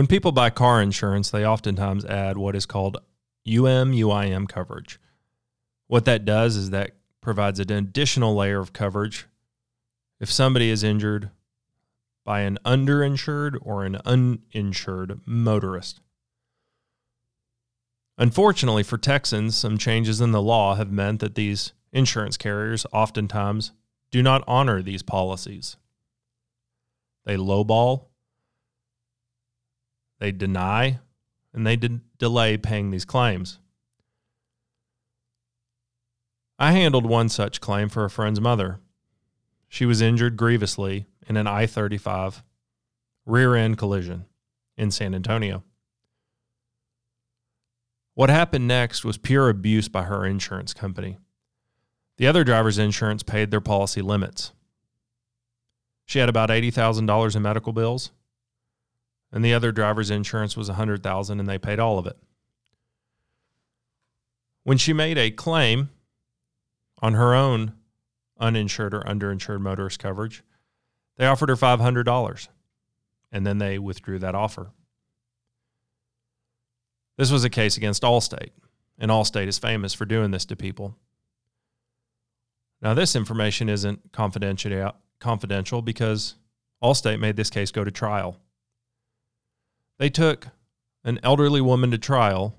When people buy car insurance, they oftentimes add what is called UM UIM coverage. What that does is that provides an additional layer of coverage if somebody is injured by an underinsured or an uninsured motorist. Unfortunately for Texans, some changes in the law have meant that these insurance carriers oftentimes do not honor these policies. They lowball they deny and they de- delay paying these claims. I handled one such claim for a friend's mother. She was injured grievously in an I 35 rear end collision in San Antonio. What happened next was pure abuse by her insurance company. The other driver's insurance paid their policy limits. She had about $80,000 in medical bills and the other driver's insurance was a 100000 and they paid all of it. When she made a claim on her own uninsured or underinsured motorist coverage, they offered her $500 and then they withdrew that offer. This was a case against Allstate, and Allstate is famous for doing this to people. Now, this information isn't confidential, confidential because Allstate made this case go to trial. They took an elderly woman to trial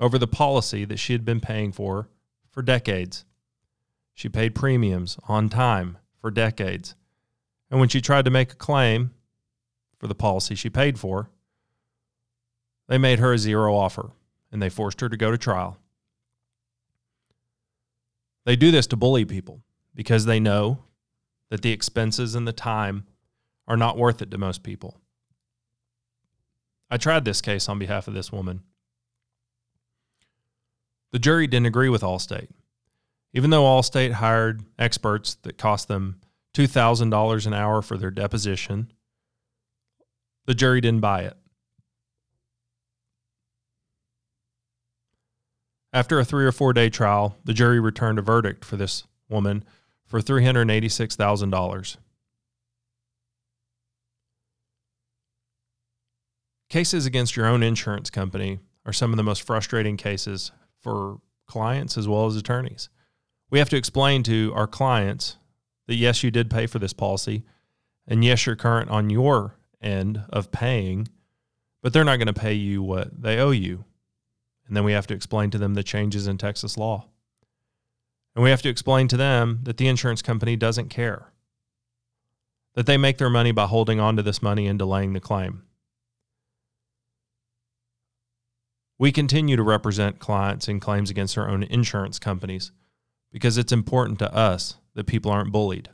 over the policy that she had been paying for for decades. She paid premiums on time for decades. And when she tried to make a claim for the policy she paid for, they made her a zero offer and they forced her to go to trial. They do this to bully people because they know that the expenses and the time are not worth it to most people. I tried this case on behalf of this woman. The jury didn't agree with Allstate. Even though Allstate hired experts that cost them $2,000 an hour for their deposition, the jury didn't buy it. After a three or four day trial, the jury returned a verdict for this woman for $386,000. Cases against your own insurance company are some of the most frustrating cases for clients as well as attorneys. We have to explain to our clients that yes, you did pay for this policy, and yes, you're current on your end of paying, but they're not going to pay you what they owe you. And then we have to explain to them the changes in Texas law. And we have to explain to them that the insurance company doesn't care, that they make their money by holding on to this money and delaying the claim. We continue to represent clients in claims against our own insurance companies because it's important to us that people aren't bullied.